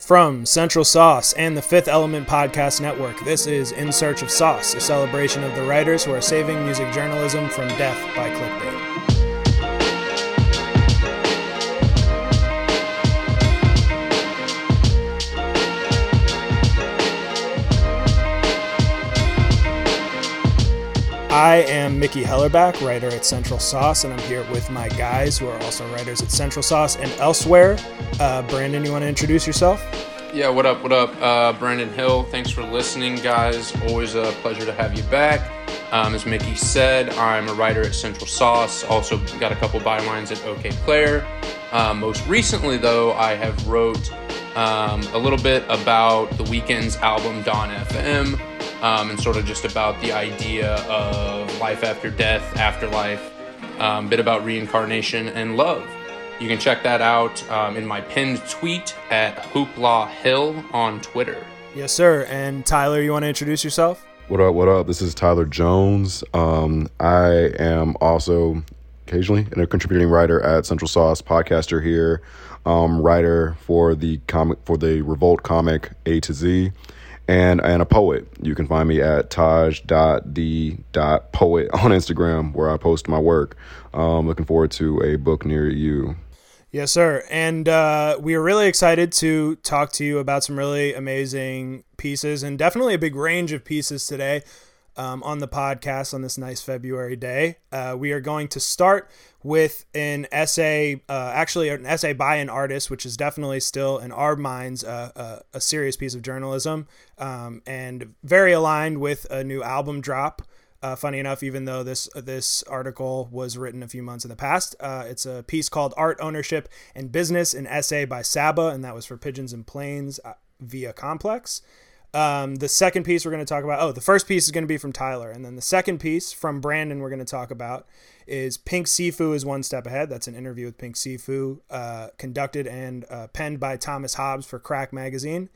From Central Sauce and the Fifth Element Podcast Network, this is In Search of Sauce, a celebration of the writers who are saving music journalism from death by clickbait. I am Mickey Hellerback, writer at Central Sauce, and I'm here with my guys who are also writers at Central Sauce and elsewhere. Uh, Brandon, you want to introduce yourself? Yeah, what up, what up? Uh, Brandon Hill, thanks for listening, guys. Always a pleasure to have you back. Um, as Mickey said, I'm a writer at Central Sauce, also got a couple bylines at OK Player. Uh, most recently, though, I have wrote um, a little bit about the Weeknd's album Dawn FM um, and sort of just about the idea of life after death, afterlife, a um, bit about reincarnation and love. You can check that out um, in my pinned tweet at Hoopla Hill on Twitter. Yes, sir. And Tyler, you want to introduce yourself? What up? What up? This is Tyler Jones. Um, I am also occasionally a contributing writer at Central Sauce, podcaster here, um, writer for the comic for the Revolt comic A to Z and and a poet. You can find me at taj.d.poet on Instagram where I post my work. Um, looking forward to a book near you. Yes, sir. And uh, we are really excited to talk to you about some really amazing pieces and definitely a big range of pieces today um, on the podcast on this nice February day. Uh, we are going to start with an essay, uh, actually, an essay by an artist, which is definitely still, in our minds, uh, a, a, serious piece of journalism um, and very aligned with a new album drop. Uh, funny enough, even though this this article was written a few months in the past, uh, it's a piece called "Art, Ownership, and Business," an essay by Saba, and that was for Pigeons and Planes uh, via Complex. Um, the second piece we're going to talk about, oh, the first piece is going to be from Tyler. And then the second piece from Brandon, we're going to talk about is Pink Siifu is One Step Ahead. That's an interview with Pink Siifu, uh, conducted and uh, penned by Thomas Hobbs for Crack Magazine.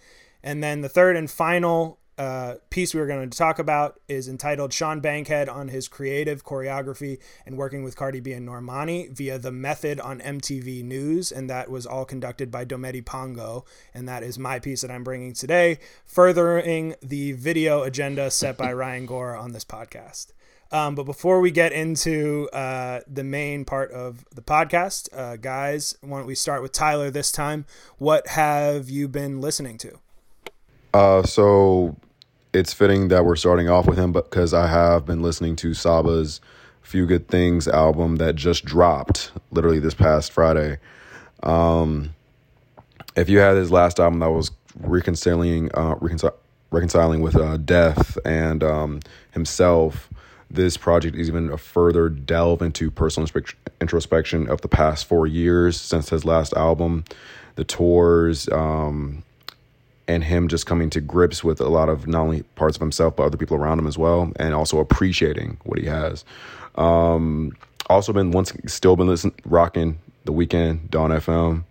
And then the third and final uh, piece we were going to talk about is entitled Sean Bankhead on his creative choreography and working with Cardi B and Normani via The Method on MTV News. And that was all conducted by Dometi Pongo. And that is my piece that I'm bringing today, furthering the video agenda set by Ryan Gore on this podcast. Um, but before we get into uh, the main part of the podcast, uh, guys, why don't we start with Tyler this time? What have you been listening to? Uh, so it's fitting that we're starting off with him, because I have been listening to Saba's "Few Good Things" album that just dropped literally this past Friday. Um, if you had his last album that was reconciling, uh, reconcil- reconciling with uh, death and um, himself, this project is even a further delve into personal introspection of the past four years since his last album, the tours. Um, and him just coming to grips with a lot of not only parts of himself but other people around him as well, and also appreciating what he has. Um, also been once still been listening rocking the Weeknd Dawn FM,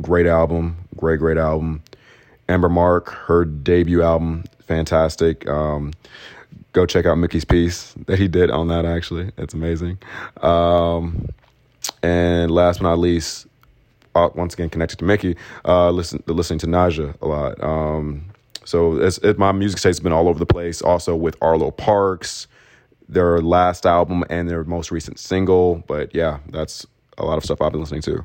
great album, great great album. Amber Mark, her debut album, fantastic. Um, go check out Mickey's piece that he did on that. Actually, it's amazing. Um, and last but not least, once again connected to Mickey, uh, listen listening to Naija a lot. Um, so it, my music taste has been all over the place. Also with Arlo Parks, their last album and their most recent single. But yeah, that's a lot of stuff I've been listening to.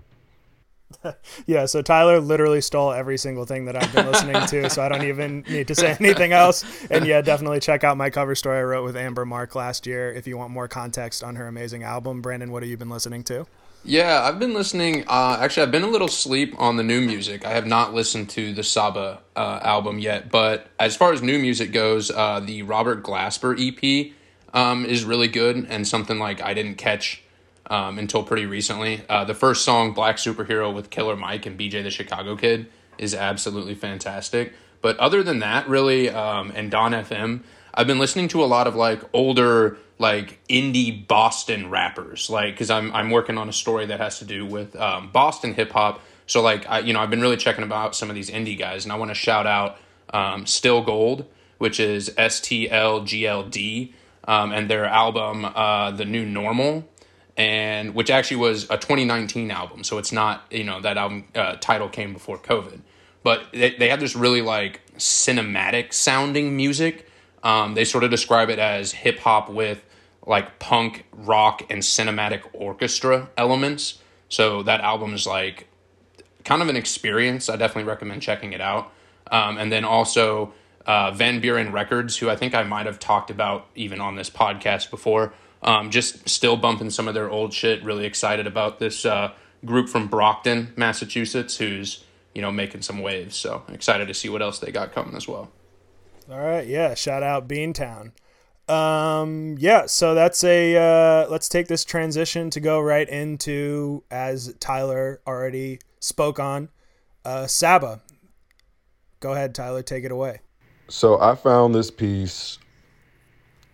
yeah, so Tyler literally stole every single thing that I've been listening to, so I don't even need to say anything else. And yeah, definitely check out my cover story I wrote with Amber Mark last year if you want more context on her amazing album. Brandon, what have you been listening to? Yeah, I've been listening. Uh, actually, I've been a little sleep on the new music. I have not listened to the Saba uh, album yet, but as far as new music goes, uh, the Robert Glasper EP um, is really good and something like I didn't catch um, until pretty recently. Uh, the first song, Black Superhero with Killer Mike and BJ the Chicago Kid, is absolutely fantastic. But other than that, really, um, and Dawn FM, I've been listening to a lot of like older like indie Boston rappers, like because I'm I'm working on a story that has to do with um, Boston hip hop. So like I you know I've been really checking about some of these indie guys, and I want to shout out um, Still Gold, which is S T L G L D, um, and their album uh, The New Normal, and which actually was a 2019 album. So it's not you know that album uh, title came before COVID. but they, they have this really like cinematic sounding music. Um, they sort of describe it as hip hop with like punk, rock, and cinematic orchestra elements. So that album is like kind of an experience. I definitely recommend checking it out. Um, and then also uh, Van Buren Records, who I think I might have talked about even on this podcast before. Um, just still bumping some of their old shit. Really excited about this uh, group from Brockton, Massachusetts, who's you know making some waves. So excited to see what else they got coming as well. All right, yeah. Shout out Beantown. Um, yeah, so that's a uh, let's take this transition to go right into as Tyler already spoke on, uh, Saba. Go ahead, Tyler, take it away. So I found this piece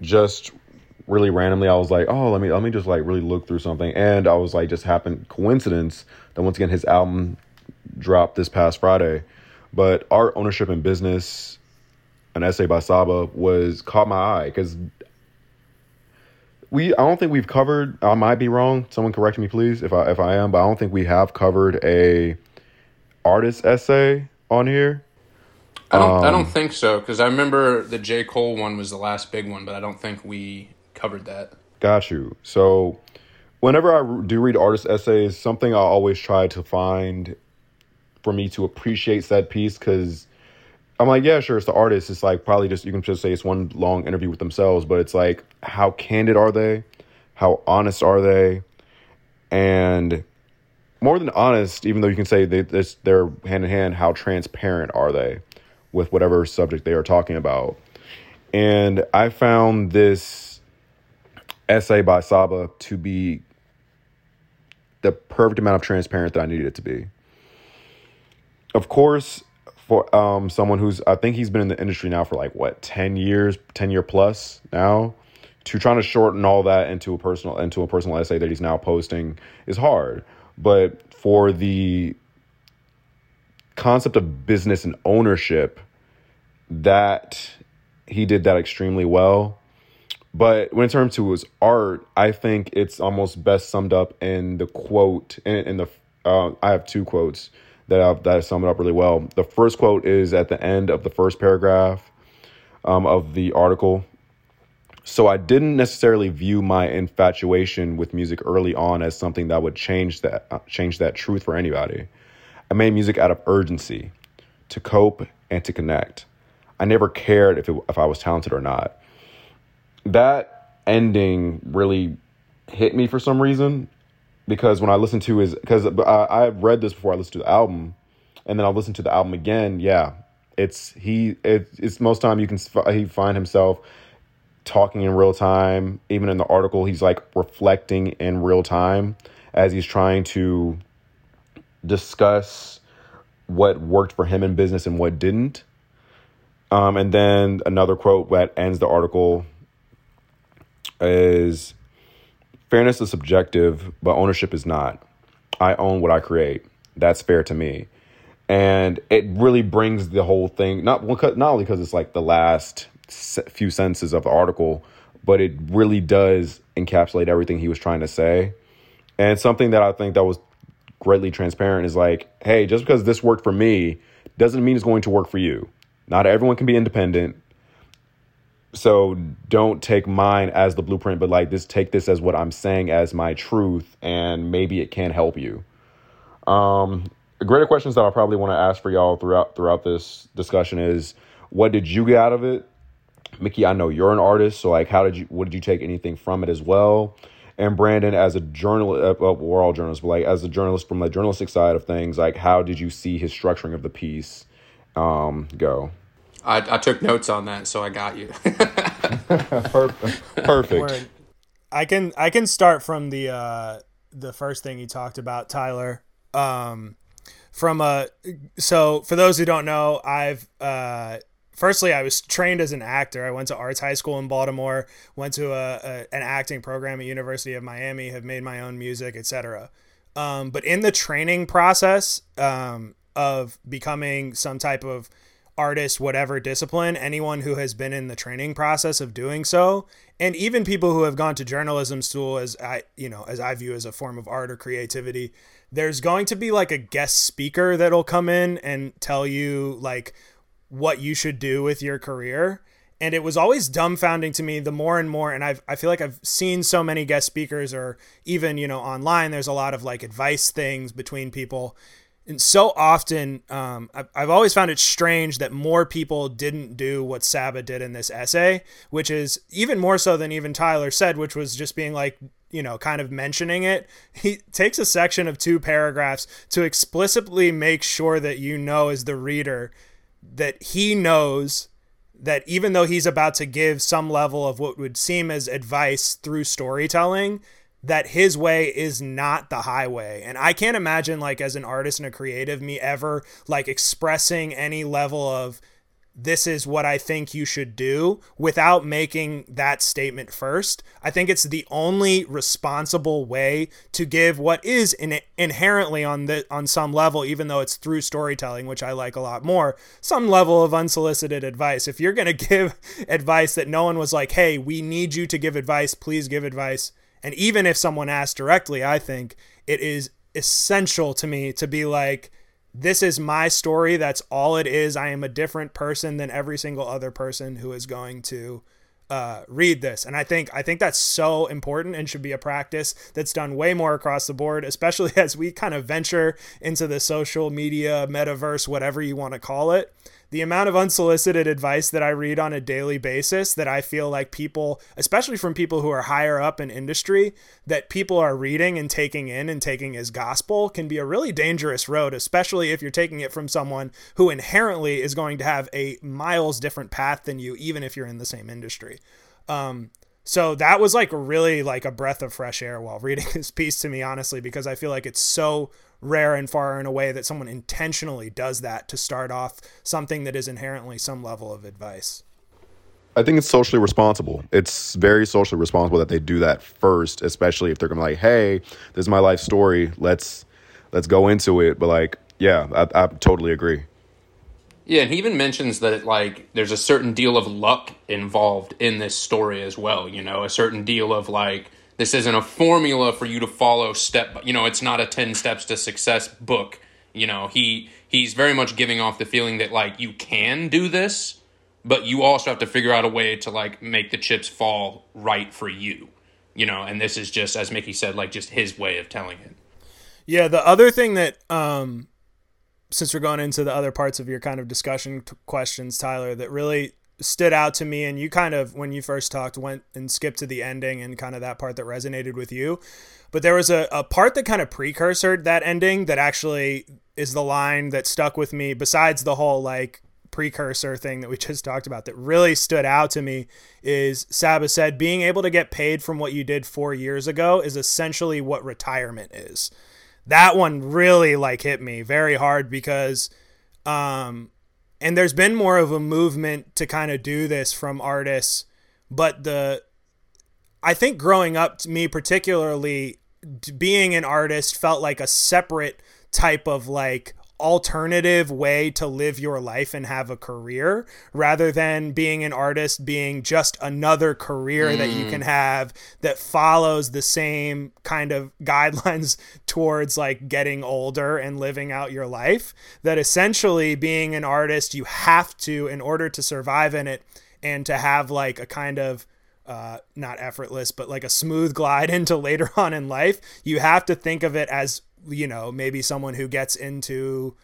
just really randomly. I was like, oh, let me let me just like really look through something, and I was like, just happened coincidence that once again his album dropped this past Friday, but art ownership and business an essay by Saba was caught my eye because we I don't think we've covered. I might be wrong. Someone correct me, please, if I if I am. But I don't think we have covered a artist essay on here. I don't. Um, I don't think so because I remember the J Cole one was the last big one, but I don't think we covered that. Got you. So whenever I do read artist essays, something I always try to find for me to appreciate said piece because I'm like, yeah, sure, it's the artist. It's like probably just you can just say it's one long interview with themselves, but it's like how candid are they? How honest are they? And more than honest, even though you can say they they're hand in hand, how transparent are they with whatever subject they are talking about? And I found this essay by Saba to be the perfect amount of transparent that I needed it to be. Of course, for um someone who's I think he's been in the industry now for like what 10 years, 10 year plus now. To trying to shorten all that into a personal into a personal essay that he's now posting is hard. But for the concept of business and ownership, that he did that extremely well. But when it comes to his art, I think it's almost best summed up in the quote in, in the uh, I have two quotes that uh, that sum it up really well. The first quote is at the end of the first paragraph um, of the article. So I didn't necessarily view my infatuation with music early on as something that would change that uh, change that truth for anybody. I made music out of urgency, to cope and to connect. I never cared if it, if I was talented or not. That ending really hit me for some reason because when I listen to his, because I, I've read this before I listened to the album, and then I'll listen to the album again. Yeah, it's he. It, it's most time you can he find himself talking in real time. Even in the article, he's like reflecting in real time as he's trying to discuss what worked for him in business and what didn't. Um, and then another quote that ends the article is fairness is subjective, but ownership is not. I own what I create. That's fair to me. And it really brings the whole thing not not only because it's like the last few sentences of the article, but it really does encapsulate everything he was trying to say. And something that I think that was greatly transparent is like, hey, just because this worked for me doesn't mean it's going to work for you. Not everyone can be independent so don't take mine as the blueprint but like this take this as what i'm saying as my truth and maybe it can help you. Um greater questions that i probably want to ask for y'all throughout throughout this discussion is what did you get out of it? Mickey i know you're an artist so like how did you what did you take anything from it as well? And brandon as a journalist uh, well, we're all journalists but like as a journalist from the journalistic side of things like how did you see his structuring of the piece um go I, I took notes on that, so I got you. Perfect. Perfect. I can I can start from the uh, the first thing you talked about, Tyler. Um, from a so for those who don't know, I've uh, firstly I was trained as an actor. I went to arts high school in Baltimore, went to a, a an acting program at University of Miami, have made my own music, etc. Um, but in the training process um, of becoming some type of artist, whatever discipline, anyone who has been in the training process of doing so, and even people who have gone to journalism school as I, you know, as I view as a form of art or creativity, there's going to be like a guest speaker that'll come in and tell you like what you should do with your career. And it was always dumbfounding to me the more and more and I've, i feel like i've seen so many guest speakers or even you know online there's a lot of like advice things between people and so often um, I've, I've always found it strange that more people didn't do what saba did in this essay which is even more so than even tyler said which was just being like you know kind of mentioning it. He takes a section of two paragraphs to explicitly make sure that you know as the reader that he knows that even though he's about to give some level of what would seem as advice through storytelling that his way is not the highway. And I can't imagine like as an artist and a creative me ever like expressing any level of this is what I think you should do without making that statement first. I think it's the only responsible way to give what is in inherently on the on some level even though it's through storytelling which I like a lot more, some level of unsolicited advice. If you're going to give advice that no one was like, "Hey, we need you to give advice, please give advice." And even if someone asks directly, I think it is essential to me to be like this is my story. That's all it is. I am a different person than every single other person who is going to uh, read this. And I think I think that's so important and should be a practice that's done way more across the board, especially as we kind of venture into the social media metaverse, whatever you want to call it the amount of unsolicited advice that I read on a daily basis that I feel like people, especially from people who are higher up in industry, that people are reading and taking in and taking as gospel can be a really dangerous road, especially if you're taking it from someone who inherently is going to have a miles different path than you, even if you're in the same industry. Um, so that was like really like a breath of fresh air while reading this piece to me, honestly, because I feel like it's so rare and far and away that someone intentionally does that to start off something that is inherently some level of advice. I think it's socially responsible. It's very socially responsible that they do that first, especially if they're gonna be like, "Hey, this is my life story. Let's let's go into it." But like, yeah, I, I totally agree. Yeah, and he even mentions that like there's a certain deal of luck involved in this story as well. You know, a certain deal of like this isn't a formula for you to follow step. You know, it's not a ten steps to success book. You know, he he's very much giving off the feeling that like you can do this, but you also have to figure out a way to like make the chips fall right for you. You know, and this is just as Mickey said, like just his way of telling it. Yeah, the other thing that um since we're going into the other parts of your kind of discussion t- questions, Tyler, that really stood out to me and you kind of when you first talked went and skipped to the ending and kind of that part that resonated with you but there was a, a part that kind of precursored that ending that actually is the line that stuck with me besides the whole like precursor thing that we just talked about that really stood out to me is Saba said being able to get paid from what you did 4 years ago is essentially what retirement is. That one really like hit me very hard because um and there's been more of a movement to kind of do this from artists but the i think growing up to me particularly being an artist felt like a separate type of like alternative way to live your life and have a career rather than being an artist being just another career mm. that you can mm. have that follows the same kind of guidelines towards like getting older and living out your life that essentially being an artist you have to in order to survive in it and to have like a kind of uh, not effortless, but like a smooth glide into later on in life, you have to think of it as you know, maybe someone who gets into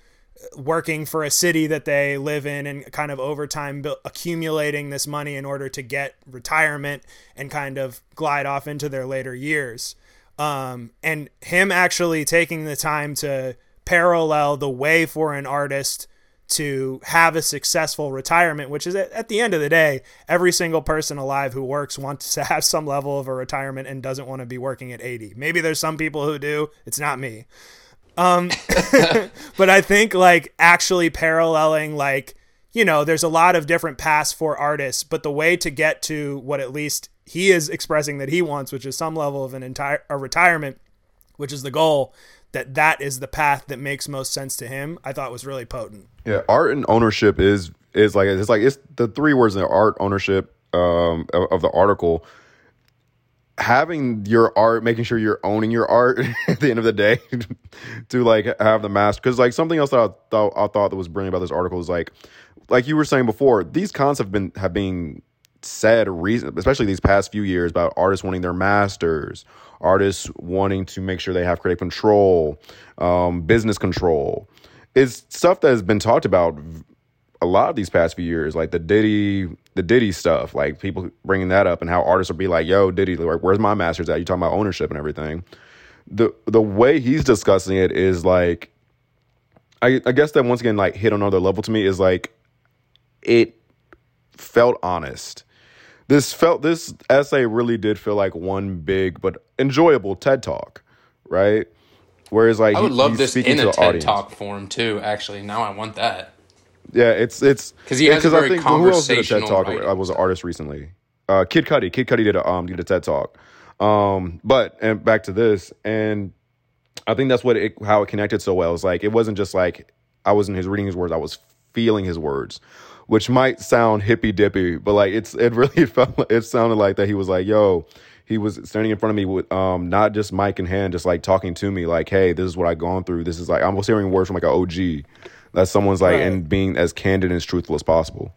working for a city that they live in and kind of over time accumulating this money in order to get retirement and kind of glide off into their later years. Um, and him actually taking the time to parallel the way for an artist to have a successful retirement, which is at, the end of the day, every single person alive who works wants to have some level of a retirement and doesn't want to be working at 80. Maybe there's some people who do. It's not me. Um, but I think like actually paralleling like you know there's a lot of different paths for artists, but the way to get to what at least he is expressing that he wants, which is some level of an entire a retirement, which is the goal, that that is the path that makes most sense to him i thought was really potent yeah art and ownership is is like it's like it's the three words in art ownership um of, of the article having your art, making sure you're owning your art at the end of the day, to like have the master. Because like something else that I thought I thought that was brilliant about this article is like, like you were saying before, these cons have been have been said reason, especially these past few years about artists wanting their masters, artists wanting to make sure they have creative control, um, business control. It's stuff that has been talked about a lot of these past few years, like the Diddy, the Diddy stuff, like people bringing that up and how artists will be like, "Yo, Diddy, like, where's my masters at? You talking about ownership and everything." The the way he's discussing it is like, I I guess that once again like hit another level to me is like, it felt honest. This felt this essay really did feel like one big but enjoyable TED talk, right? Whereas like I would he- love this in a TED audience. Talk form too. Actually, now I want that. Yeah, it's it's 'Cause he has a because I very think who else did a TED talk? I was an artist recently. Uh, Kid Cudi. Kid Cudi did a um did a TED talk. Um, but and back to this, and I think that's what it how it connected so well. It's like it wasn't just like I wasn't his reading his words. I was feeling his words, which might sound hippy dippy, but like it's it really felt it sounded like that he was like, yo. He was standing in front of me with um not just mic in hand, just like talking to me, like, "Hey, this is what I've gone through. This is like I'm hearing words from like an OG, that someone's like Right. and being as candid and as truthful as possible.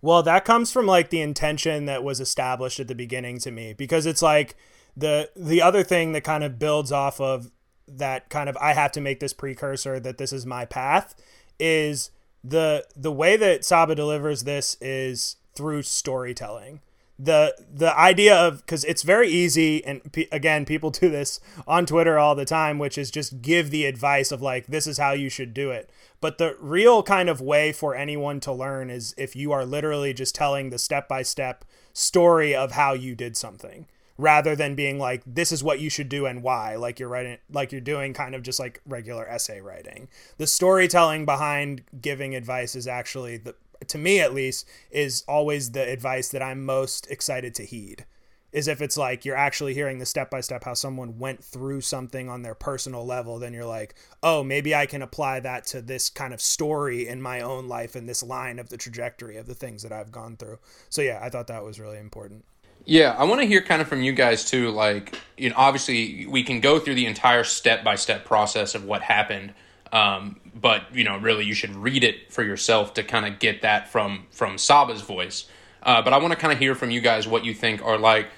Well, that comes from like the intention that was established at the beginning to me because it's like the the other thing that kind of builds off of that kind of I have to make this precursor that this is my path is the the way that Saba delivers this is through storytelling. The the idea of cuz it's very easy and pe again people do this on Twitter all the time which is just give the advice of like this is how you should do it. But the real kind of way for anyone to learn is if you are literally just telling the step by step story of how you did something rather than being like this is what you should do and why like you're writing like you're doing kind of just like regular essay writing. The storytelling behind giving advice is actually the to me at least is always the advice that i'm most excited to heed. Is if it's like you're actually hearing the step by step how someone went through something on their personal level then you're like oh maybe i can apply that to this kind of story in my own life and this line of the trajectory of the things that i've gone through. So yeah i thought that was really important Yeah, I want to hear kind of from you guys too. Like, you know, obviously we can go through the entire step by step process of what happened, um, but you know, really, you should read it for yourself to kind of get that from from Saba's voice. Uh, but I want to kind of hear from you guys what you think are like,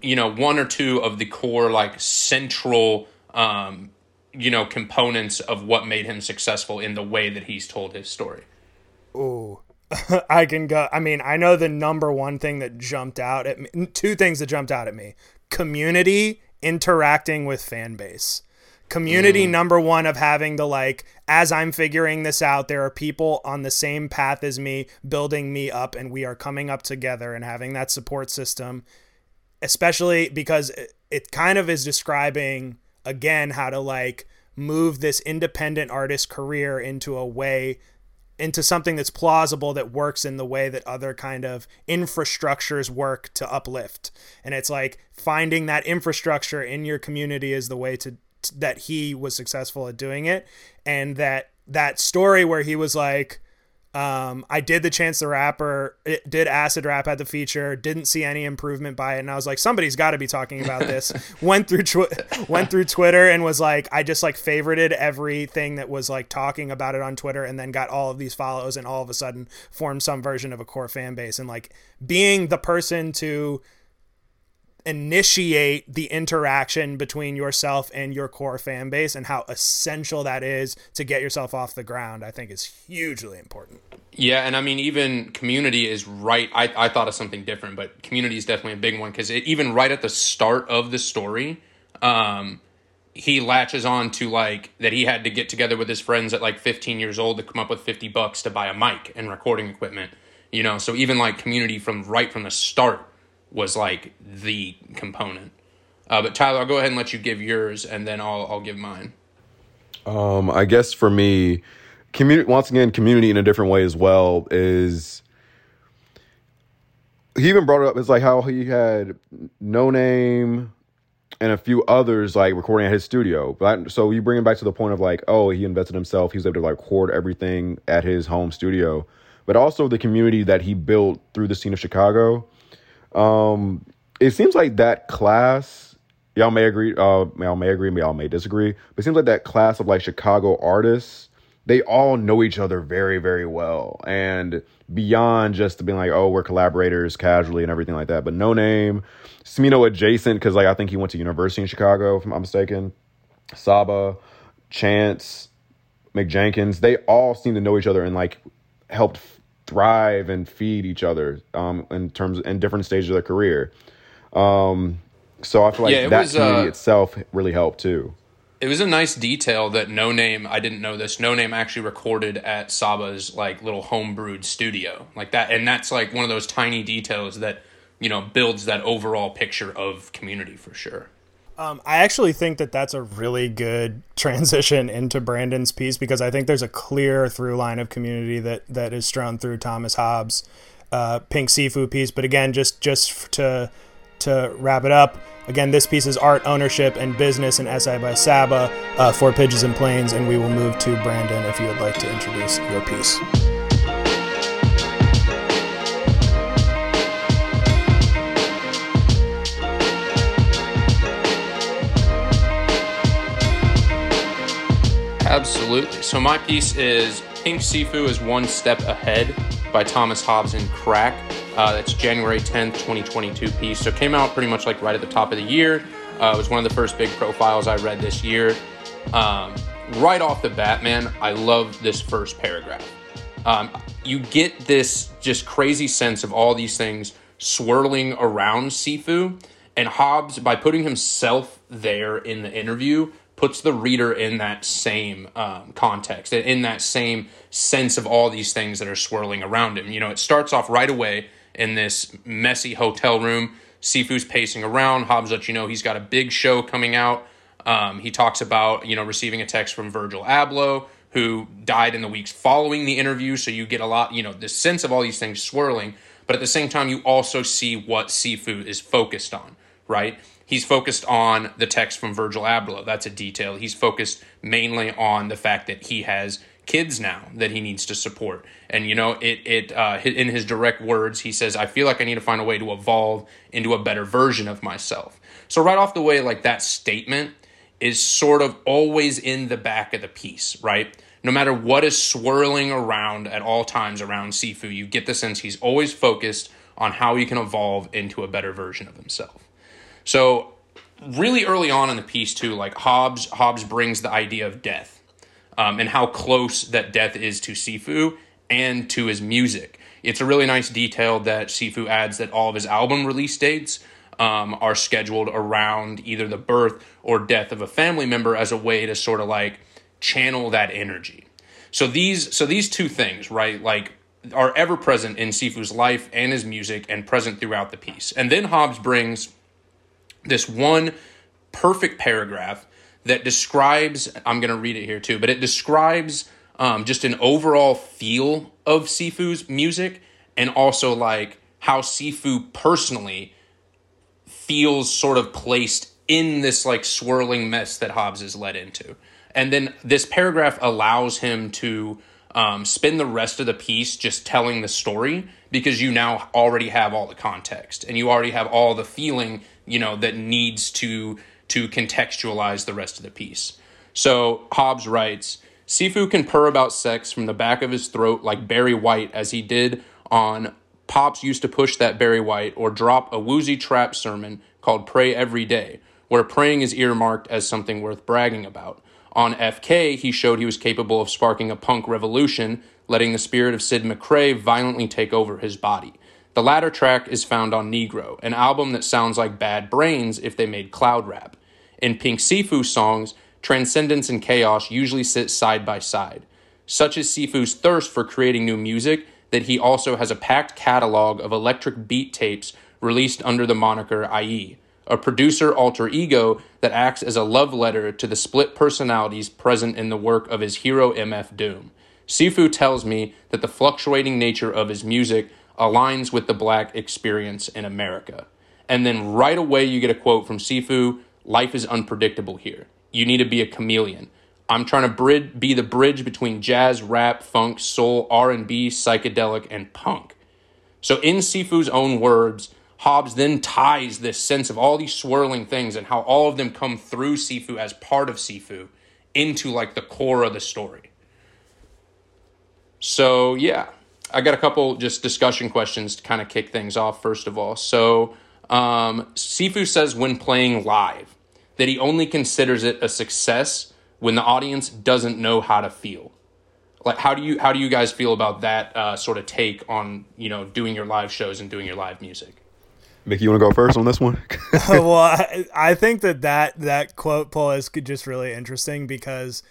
you know, one or two of the core like central, um, you know, components of what made him successful in the way that he's told his story. Ooh. I can go. I mean, I know the number one thing that jumped out at me, two things that jumped out at me community interacting with fan base. Community mm. number one of having the like, as I'm figuring this out, there are people on the same path as me building me up, and we are coming up together and having that support system, especially because it, it kind of is describing again how to like move this independent artist career into a way into something that's plausible that works in the way that other kind of infrastructures work to uplift. And it's like finding that infrastructure in your community is the way to that he was successful at doing it. And that that story where he was like um, I did the Chance the Rapper, it did acid rap at the feature, didn't see any improvement by it, and I was like, somebody's got to be talking about this. went through tw- went through Twitter and was like, I just like favorited everything that was like talking about it on Twitter, and then got all of these follows, and all of a sudden formed some version of a core fan base, and like being the person to initiate the interaction between yourself and your core fan base and how essential that is to get yourself off the ground, I think is hugely important. Yeah, and I mean, even community is right. I, I thought of something different, but community is definitely a big one because even right at the start of the story, um, he latches on to like that he had to get together with his friends at like 15 years old to come up with 50 bucks to buy a mic and recording equipment. You know, so even like community from right from the start was like the component. Uh, but Tyler, I'll go ahead and let you give yours, and then I'll I'll give mine. Um, I guess for me, community once again, community in a different way as well is. He even brought it up. It's like how he had Noname and a few others like recording at his studio. But so you bring it back to the point of like, oh, he invested himself. He was able to like record everything at his home studio, but also the community that he built through the scene of Chicago. Um, it seems like that class. Y'all may agree. Uh, y'all may agree. Y'all may disagree. But it seems like that class of like Chicago artists, they all know each other very, very well, and beyond just being like, oh, we're collaborators casually and everything like that. But Noname, Smino adjacent because like I think he went to university in Chicago, if I'm mistaken. Saba, Chance, Mick Jenkins, they all seem to know each other and like helped thrive and feed each other um, in terms in different stages of their career. Um, so I feel like Yeah, that was, community uh, itself really helped too. It was a nice detail that Noname. I didn't know this. Noname actually recorded at Saba's like little homebrewed studio, like that, and that's like one of those tiny details that you know builds that overall picture of community for sure. Um, I actually think that that's a really good transition into Brandon's piece because I think there's a clear through line of community that that is strewn through Thomas Hobbs' uh, Pink Siifu piece. But again, just just to to wrap it up, again, this piece is art, ownership, and business, and essay by Saba uh, for Pigeons and Planes, and we will move to Brandon if you would like to introduce your piece. Absolutely. So my piece is Pink Siifu is One Step Ahead by Thomas Hobbs and Crack. Uh, that's January 10th, 2022 piece. So it came out pretty much like right at the top of the year. Uh, it was one of the first big profiles I read this year. Um, right off the bat, man, I love this first paragraph. Um, you get this just crazy sense of all these things swirling around Siifu, and Hobbs, by putting himself there in the interview, puts the reader in that same um, context, in that same sense of all these things that are swirling around him. You know, it starts off right away in this messy hotel room. Siifu's pacing around. Hobbs lets you know he's got a big show coming out. Um, he talks about you know receiving a text from Virgil Abloh, who died in the weeks following the interview. So you get a lot, you know, the sense of all these things swirling. But at the same time, you also see what Siifu is focused on, right? He's focused on the text from Virgil Abloh. That's a detail. He's focused mainly on the fact that he has kids now that he needs to support. And you know, it it uh, in his direct words, he says, "I feel like I need to find a way to evolve into a better version of myself." So right off the way, like that statement is sort of always in the back of the piece, right? No matter what is swirling around at all times around Siifu, you get the sense he's always focused on how he can evolve into a better version of himself. So really early on in the piece too, like Hobbs Hobbs brings the idea of death um, and how close that death is to Siifu and to his music. It's a really nice detail that Siifu adds that all of his album release dates um, are scheduled around either the birth or death of a family member as a way to sort of like channel that energy. So these so these two things, right, like are ever present in Siifu's life and his music and present throughout the piece. And then Hobbs brings this one perfect paragraph that describes i'm going to read it here too but it describes um, just an overall feel of siifu's music and also like how siifu personally feels sort of placed in this like swirling mess that hobbs is led into. And then this paragraph allows him to um, spend the rest of the piece just telling the story because you now already have all the context and you already have all the feeling you know that needs to to contextualize the rest of the piece. So Hobbs writes, Siifu can purr about sex from the back of his throat like Barry White as he did on Pops used to push that Barry White or drop a woozy trap sermon called Pray Every Day, where praying is earmarked as something worth bragging about. On FK, he showed he was capable of sparking a punk revolution, letting the spirit of Sid McRae violently take over his body. The latter track is found on Negro, an album that sounds like Bad Brains if they made cloud rap. In Pink Siifu songs, transcendence and chaos usually sit side by side. Such is Siifu's thirst for creating new music that he also has a packed catalog of electric beat tapes released under the moniker IE, a producer alter ego that acts as a love letter to the split personalities present in the work of his hero MF Doom. Siifu tells me that the fluctuating nature of his music aligns with the black experience in America. And then right away you get a quote from Siifu, life is unpredictable here. You need to be a chameleon. I'm trying to brid- be the bridge between jazz, rap, funk, soul, R&B, psychedelic and punk. So in Siifu's own words, Hobbs then ties this sense of all these swirling things and how all of them come through Siifu as part of Siifu into like the core of the story. So, yeah, I got a couple just discussion questions to kind of kick things off, first of all. So, um, Siifu says when playing live that he only considers it a success when the audience doesn't know how to feel. Like, how do you how do you guys feel about that uh, sort of take on you know doing your live shows and doing your live music? Mickey, you want to go first on this one? well, I, I think that, that that quote pull is just really interesting because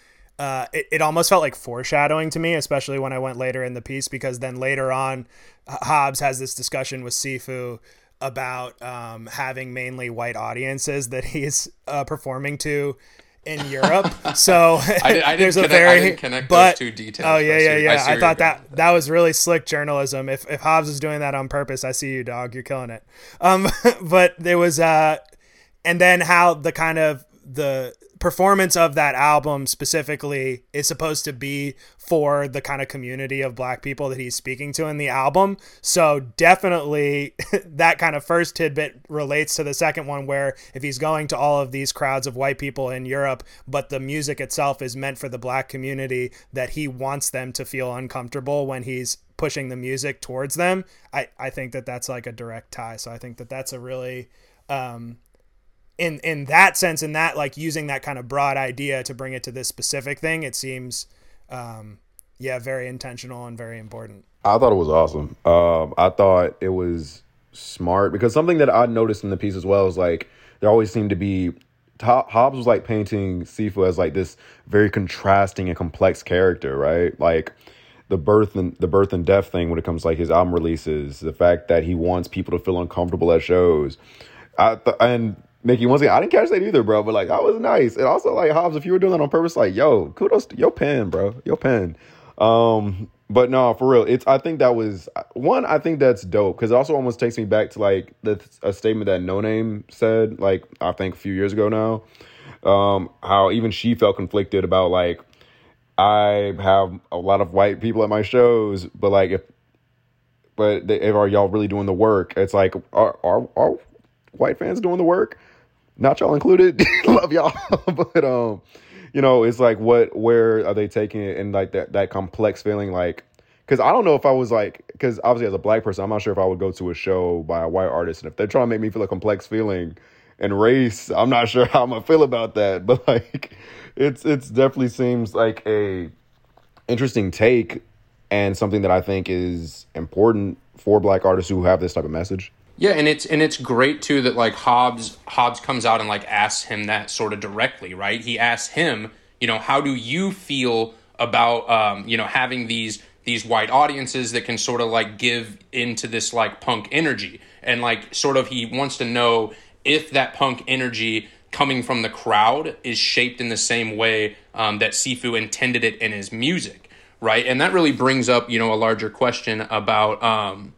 uh, it, it almost felt like foreshadowing to me, especially when I went later in the piece, because then later on, Hobbs has this discussion with Siifu about um, having mainly white audiences that he's uh, performing to in Europe. So I, I there's a connect, very connect but, two details. Oh yeah, yeah, yeah. I, I thought that that was really slick journalism. If if Hobbs is doing that on purpose, I see you, dog. You're killing it. Um, but there was uh, and then how the kind of the performance of that album specifically is supposed to be for the kind of community of black people that he's speaking to in the album. So definitely that kind of first tidbit relates to the second one where if he's going to all of these crowds of white people in Europe, but the music itself is meant for the black community that he wants them to feel uncomfortable when he's pushing the music towards them. I I think that that's like a direct tie. So I think that that's a really um in in that sense in that like using that kind of broad idea to bring it to this specific thing it seems um yeah very intentional and very important i thought it was awesome um i thought it was smart because something that i noticed in the piece as well is like there always seemed to be Hobbs was like painting Siifu as like this very contrasting and complex character, right? Like the birth and the birth and death thing when it comes to like his album releases, the fact that he wants people to feel uncomfortable at shows. I th- and Mickey, once again, I didn't catch that either, bro. But like, that was nice. And also, like Hobbs, if you were doing that on purpose, like, yo, kudos to your pen, bro, your pen. Um, but no, for real, it's. I think that was one. I think that's dope because it also almost takes me back to like the a statement that Noname said, like I think a few years ago now. Um, how even she felt conflicted about like I have a lot of white people at my shows, but like if but they, if are y'all really doing the work? It's like are are, are white fans doing the work? Not y'all included. Love y'all, but um, you know, it's like what where are they taking it and like that that complex feeling like because I don't know if I was like because obviously as a black person I'm not sure if I would go to a show by a white artist and if they're trying to make me feel a complex feeling and race I'm not sure how I'm gonna feel about that but like it's it's definitely seems like a interesting take and something that I think is important for black artists who have this type of message. Yeah, and it's and it's great too that like Hobbs Hobbs comes out and like asks him that sort of directly, right? He asks him, you know, how do you feel about um, you know having these these white audiences that can sort of like give into this like punk energy and like sort of he wants to know if that punk energy coming from the crowd is shaped in the same way um, that Siifu intended it in his music, right? And that really brings up you know a larger question about. Um,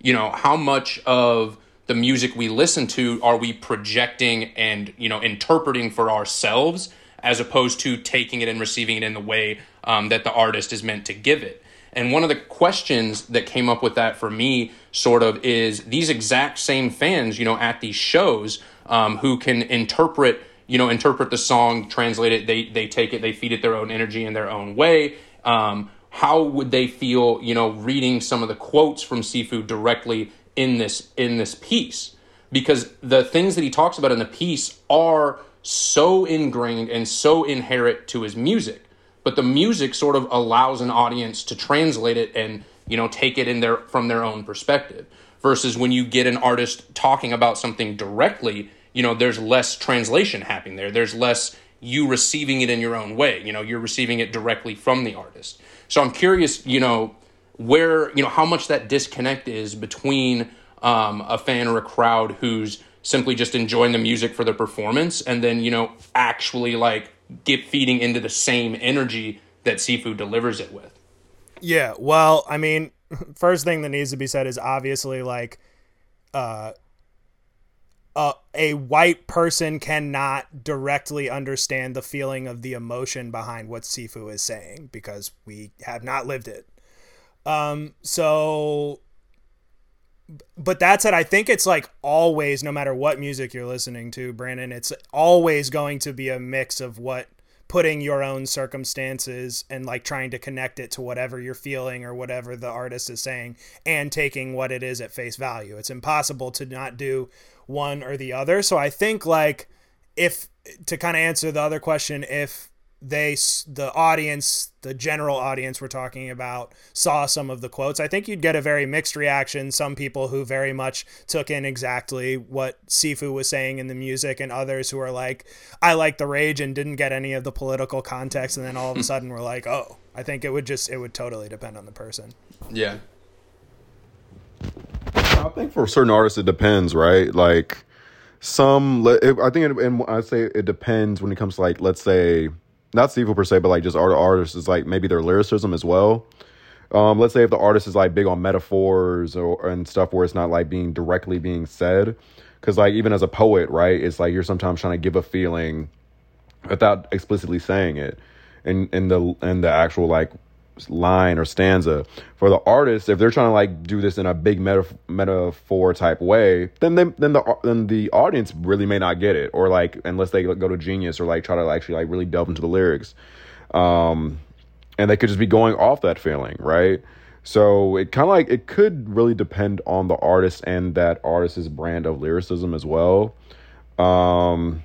you know, how much of the music we listen to are we projecting and, you know, interpreting for ourselves as opposed to taking it and receiving it in the way um, that the artist is meant to give it. And one of the questions that came up with that for me sort of is these exact same fans, you know, at these shows um, who can interpret, you know, interpret the song, translate it, they, they take it, they feed it their own energy in their own way. Um, how would they feel, you know, reading some of the quotes from Siifu directly in this in this piece? Because the things that he talks about in the piece are so ingrained and so inherent to his music. But the music sort of allows an audience to translate it and, you know, take it in their from their own perspective. Versus when you get an artist talking about something directly, you know, there's less translation happening there. There's less you receiving it in your own way. You know, you're receiving it directly from the artist. So I'm curious, you know, where, you know, how much that disconnect is between um, a fan or a crowd who's simply just enjoying the music for the performance and then, you know, actually like get feeding into the same energy that Siifu delivers it with. Yeah, well, I mean, first thing that needs to be said is obviously like uh a white person cannot directly understand the feeling of the emotion behind what Siifu is saying because we have not lived it. Um, so but that said, I think it's like always, no matter what music you're listening to, Brandon, it's always going to be a mix of what putting your own circumstances and like trying to connect it to whatever you're feeling or whatever the artist is saying and taking what it is at face value. It's impossible to not do one or the other. So I think like if to kind of answer the other question, if they the audience the general audience we're talking about saw some of the quotes i think you'd get a very mixed reaction. Some people who very much took in exactly what siifu was saying in the music and others who are like i like the rage and didn't get any of the political context and then all of a sudden we're like oh. I think it would just it would totally depend on the person. Yeah i think for certain artists it depends right like some i think it, and i say it depends when it comes to like let's say not Siifu per se, but like just art artists is like maybe their lyricism as well. Um, let's say if the artist is like big on metaphors or and stuff where it's not like being directly being said, because like even as a poet, right, it's like you're sometimes trying to give a feeling without explicitly saying it, in in the in the actual like line or stanza for the artist if they're trying to like do this in a big metaf- metaphor type way then they, then the then the audience really may not get it or like unless they go to genius or like try to actually like really delve into the lyrics. Um and they could just be going off that feeling right? So it kind of like it could really depend on the artist and that artist's brand of lyricism as well. Um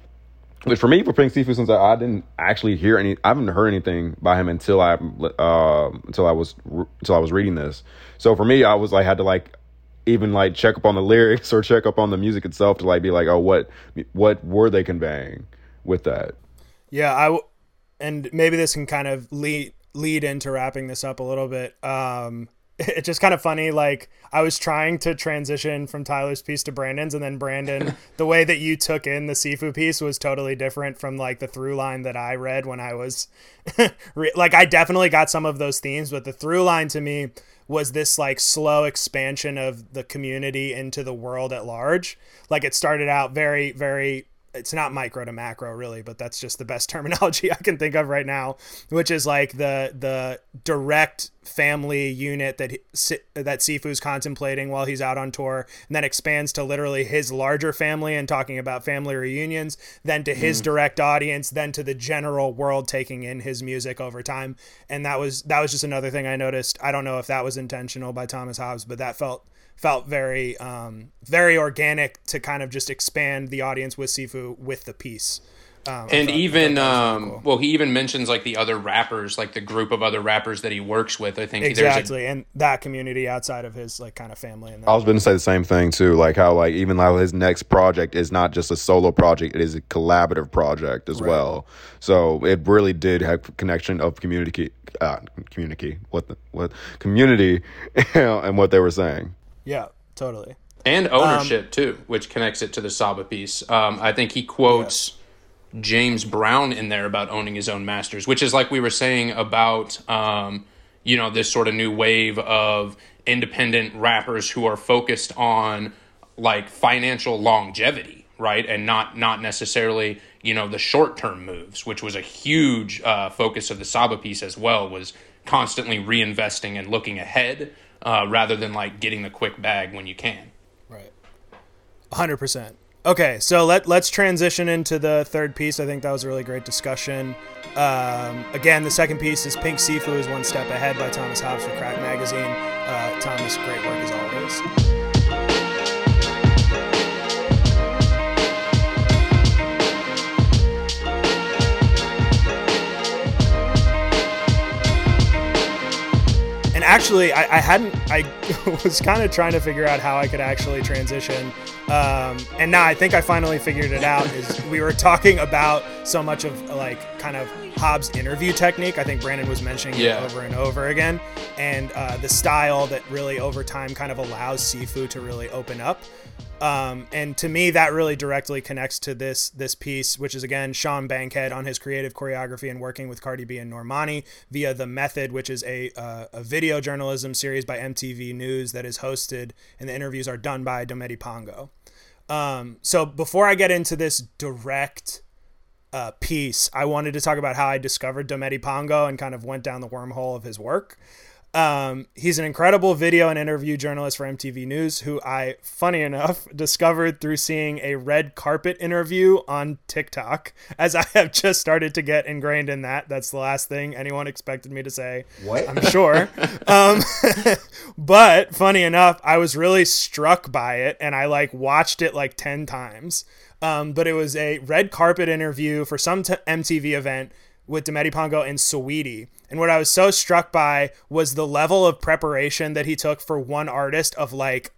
which for me, for Pink Siifu, since I, I, didn't actually hear any, I haven't heard anything by him until I, uh, until I was, until I was reading this. So for me, I was like, had to like, even like check up on the lyrics or check up on the music itself to like be like, oh, what, what were they conveying with that? Yeah, I, w- and maybe this can kind of lead lead into wrapping this up a little bit. Um, it's just kind of funny. Like I was trying to transition from Tyler's piece to Brandon's, and then Brandon, the way that you took in the Siifu piece was totally different from like the through line that I read when I was like I definitely got some of those themes, but the through line to me was this like slow expansion of the community into the world at large. Like it started out very, very it's not micro to macro really, but that's just the best terminology I can think of right now, which is like the the direct family unit that that Siifu's contemplating while he's out on tour, and then expands to literally his larger family and talking about family reunions, then to his mm. direct audience, then to the general world taking in his music over time. And that was that was just another thing I noticed. I don't know if that was intentional by Thomas Hobbs, but that felt felt very um, very organic to kind of just expand the audience with Siifu with the piece. Um, and thought, even um, cool. well, he even mentions like the other rappers, like the group of other rappers that he works with. I think exactly, a, and that community outside of his like kind of family. And I was going to say the same thing too, like how like even though his next project is not just a solo project, it is a collaborative project as right. well. So it really did have connection of community, uh, community, what the, what community, and what they were saying. Yeah, totally. And ownership um, too, which connects it to the Saba piece. Um, I think he quotes. James Brown in there about owning his own masters, which is like we were saying about um, you know this sort of new wave of independent rappers who are focused on like financial longevity, right, and not not necessarily you know the short term moves, which was a huge uh, focus of the Saba piece as well. Was constantly reinvesting and looking ahead uh, rather than like getting the quick bag when you can. Right. 100%. Okay, so let let's transition into the third piece. I think that was a really great discussion. Um, again, the second piece is Pink Siifu is one step ahead by Thomas Hobbs for Crack Magazine. Uh, Thomas, great work as always. Actually, I, I hadn't. I was kind of trying to figure out how I could actually transition, um, and now I think I finally figured it out. Is we were talking about so much of like kind of Hobbs interview technique. I think Brandon was mentioning yeah. it over and over again, and uh, the style that really over time kind of allows Siifu to really open up. Um, and to me, that really directly connects to this this piece, which is again Sean Bankhead on his creative choreography and working with Cardi B and Normani via the Method, which is a uh, a video journalism series by MTV News that is hosted, and the interviews are done by Dometi Pongo. Um, so before I get into this direct uh, piece, I wanted to talk about how I discovered Dometi Pongo and kind of went down the wormhole of his work. Um, he's an incredible video and interview journalist for MTV News, who I, funny enough, discovered through seeing a red carpet interview on TikTok, as I have just started to get ingrained in that. That's the last thing anyone expected me to say. What? I'm sure. um, but funny enough, I was really struck by it, and I like watched it like 10 times. Um, but it was a red carpet interview for some t- MTV event with Dometi Pongo and Saweetie. And what I was so struck by was the level of preparation that he took for one artist of like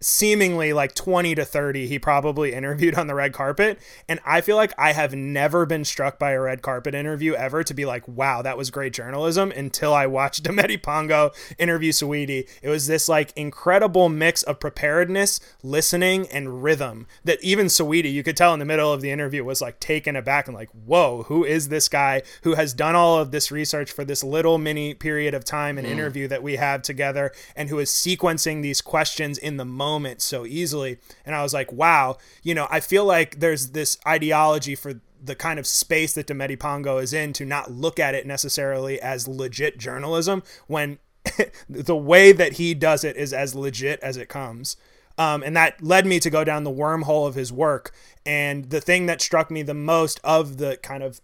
seemingly like 20 to 30 he probably interviewed on the red carpet. And i feel like i have never been struck by a red carpet interview ever to be like wow that was great journalism until i watched Dometi Pongo interview Saweetie it was this like incredible mix of preparedness listening and rhythm that even Saweetie you could tell in the middle of the interview was like taken aback and like whoa who is this guy who has done all of this research for this little mini period of time and mm. interview that we have together and who is sequencing these questions in the moment moment so easily. And I was like, wow, you know, I feel like there's this ideology for the kind of space that Dometi Pongo is in to not look at it necessarily as legit journalism when the way that he does it is as legit as it comes. Um, and that led me to go down the wormhole of his work. And the thing that struck me the most of the kind of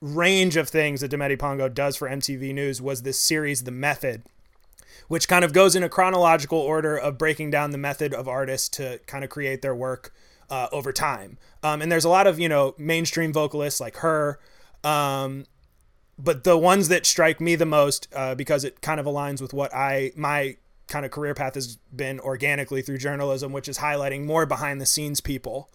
range of things that Dometi Pongo does for MTV News was this series, The Method, which kind of goes in a chronological order of breaking down the method of artists to kind of create their work uh, over time. Um, and there's a lot of, you know, mainstream vocalists like her. Um, but the ones that strike me the most, uh, because it kind of aligns with what I, my kind of career path has been organically through journalism, which is highlighting more behind the scenes people.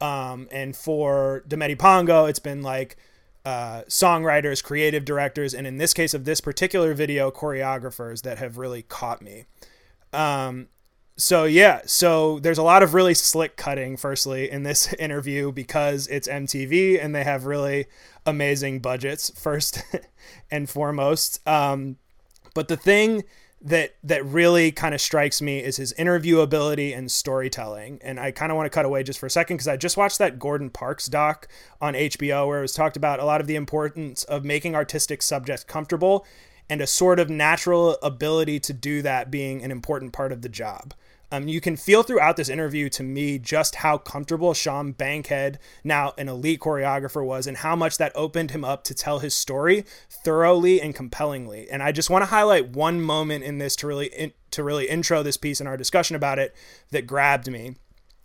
Um, and for Dometi Pongo, it's been like, uh, songwriters, creative directors, and in this case of this particular video, choreographers that have really caught me. Um, so yeah, so there's a lot of really slick cutting. Firstly, in this interview because it's MTV and they have really amazing budgets. First and foremost, um, but the thing that that really kind of strikes me is his interviewability and storytelling. And I kind of want to cut away just for a second because I just watched that Gordon Parks doc on HBO where it was talked about a lot of the importance of making artistic subjects comfortable and a sort of natural ability to do that being an important part of the job. Um, you can feel throughout this interview to me just how comfortable Sean Bankhead, now an elite choreographer, was, and how much that opened him up to tell his story thoroughly and compellingly. And I just want to highlight one moment in this to really in, to really intro this piece in our discussion about it that grabbed me.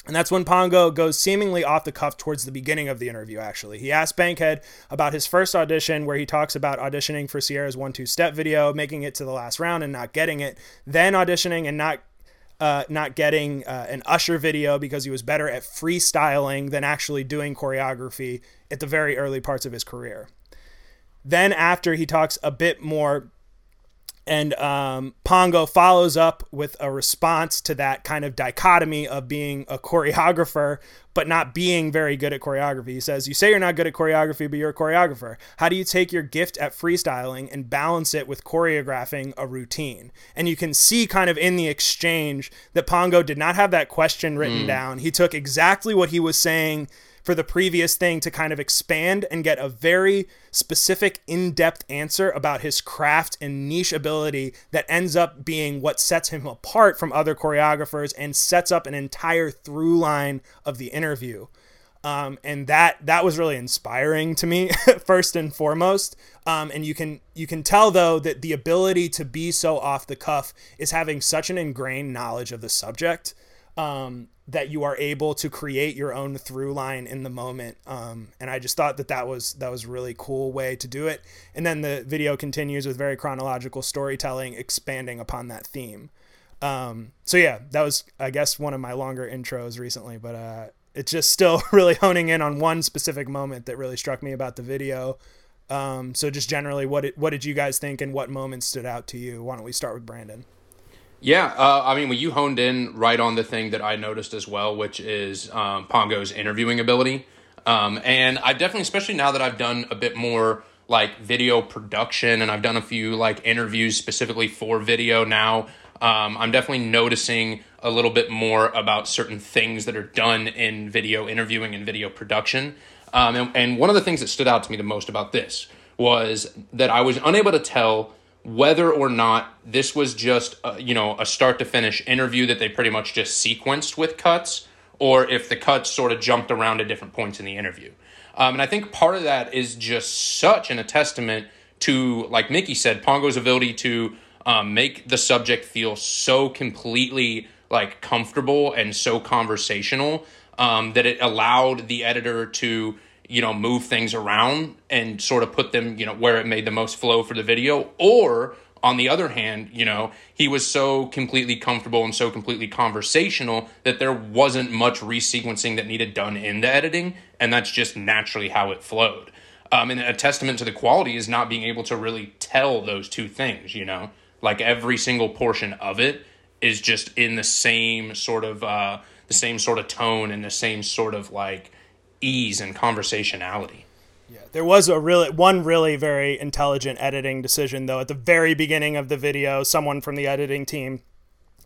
And that's when Pongo goes seemingly off the cuff towards the beginning of the interview, actually. He asks Bankhead about his first audition, where he talks about auditioning for Ciara's one two step video, making it to the last round and not getting it, then auditioning and not uh, not getting uh, an Usher video because he was better at freestyling than actually doing choreography at the very early parts of his career. Then, after he talks a bit more, and um, Pongo follows up with a response to that kind of dichotomy of being a choreographer but not being very good at choreography. He says, You say you're not good at choreography, but you're a choreographer. How do you take your gift at freestyling and balance it with choreographing a routine? And you can see kind of in the exchange that Pongo did not have that question written mm. down. He took exactly what he was saying for the previous thing to kind of expand and get a very specific, in depth answer about his craft and niche ability that ends up being what sets him apart from other choreographers and sets up an entire through line of the interview. Um, and that that was really inspiring to me first and foremost. Um, and you can you can tell though that the ability to be so off the cuff is having such an ingrained knowledge of the subject um, that you are able to create your own through line in the moment. Um, and I just thought that that was that was a really cool way to do it. And then the video continues with very chronological storytelling, expanding upon that theme. Um, so yeah, that was I guess one of my longer intros recently, but uh, it's just still really honing in on one specific moment that really struck me about the video. Um, so just generally, what did, what did you guys think, and what moments stood out to you? Why don't we start with Brandon? Yeah, uh, I mean, when you honed in right on the thing that I noticed as well, which is um, Pongo's interviewing ability. Um, and I definitely, especially now that I've done a bit more like video production and I've done a few like interviews specifically for video now, um, I'm definitely noticing a little bit more about certain things that are done in video interviewing and video production. Um, and, and one of the things that stood out to me the most about this was that I was unable to tell whether or not this was just a, you know a start to finish interview that they pretty much just sequenced with cuts or if the cuts sort of jumped around at different points in the interview. Um, and i think part of that is just such an a testament to like mickey said pongo's ability to um, make the subject feel so completely like comfortable and so conversational um, that it allowed the editor to you know move things around and sort of put them you know where it made the most flow for the video. Or on the other hand you know he was so completely comfortable and so completely conversational that there wasn't much resequencing that needed done in the editing and that's just naturally how it flowed. Um, and a testament to the quality is not being able to really tell those two things you know? Like every single portion of it is just in the same sort of uh, the same sort of tone and the same sort of like ease and conversationality. Yeah, there was a really one really very intelligent editing decision though at the very beginning of the video. Someone from the editing team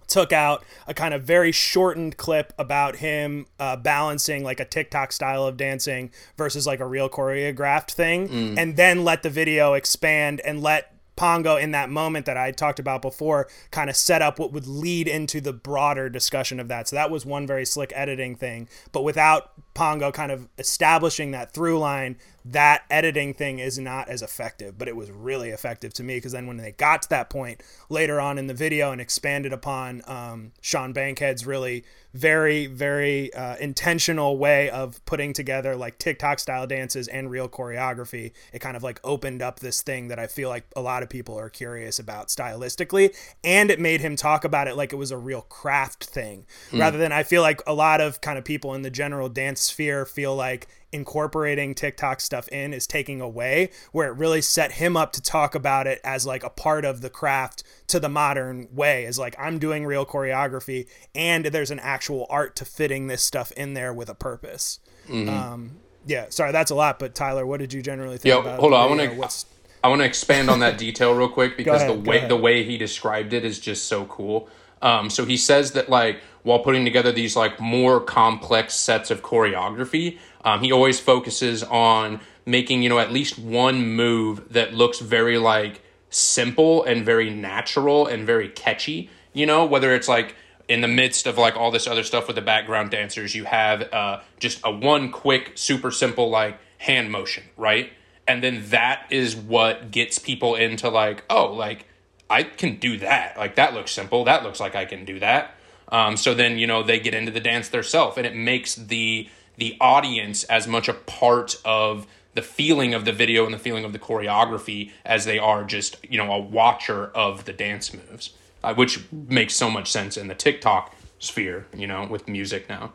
took out a kind of very shortened clip about him uh, balancing like a TikTok style of dancing versus like a real choreographed thing, mm. and then let the video expand and let Pongo in that moment that I talked about before kind of set up what would lead into the broader discussion of that. So that was one very slick editing thing. But without Pongo kind of establishing that through line, that editing thing is not as effective. But it was really effective to me because then when they got to that point later on in the video and expanded upon um, Sean Bankhead's really very very uh, intentional way of putting together like TikTok style dances and real choreography. It kind of like opened up this thing that I feel like a lot of people are curious about stylistically, and it made him talk about it like it was a real craft thing, mm. rather than I feel like a lot of kind of people in the general dance sphere feel like incorporating TikTok stuff in is taking away, where it really set him up to talk about it as like a part of the craft to the modern way. Is like I'm doing real choreography and there's an actual art to fitting this stuff in there with a purpose. Mm-hmm. Um, yeah, sorry, that's a lot, but Tyler, what did you generally think Yo, about? Hold on, I want to. I want to expand on that detail real quick because ahead, the way the way he described it is just so cool. Um, so he says that like while putting together these like more complex sets of choreography, um, he always focuses on making you know at least one move that looks very like simple and very natural and very catchy. You know, whether it's like in the midst of like all this other stuff with the background dancers, you have uh, just a one quick, super simple like hand motion, right? And then that is what gets people into like, oh, like I can do that. Like that looks simple. That looks like I can do that. Um, so then you know they get into the dance themselves, and it makes the the audience as much a part of the feeling of the video and the feeling of the choreography as they are just you know a watcher of the dance moves, uh, which makes so much sense in the TikTok sphere. You know, with music now.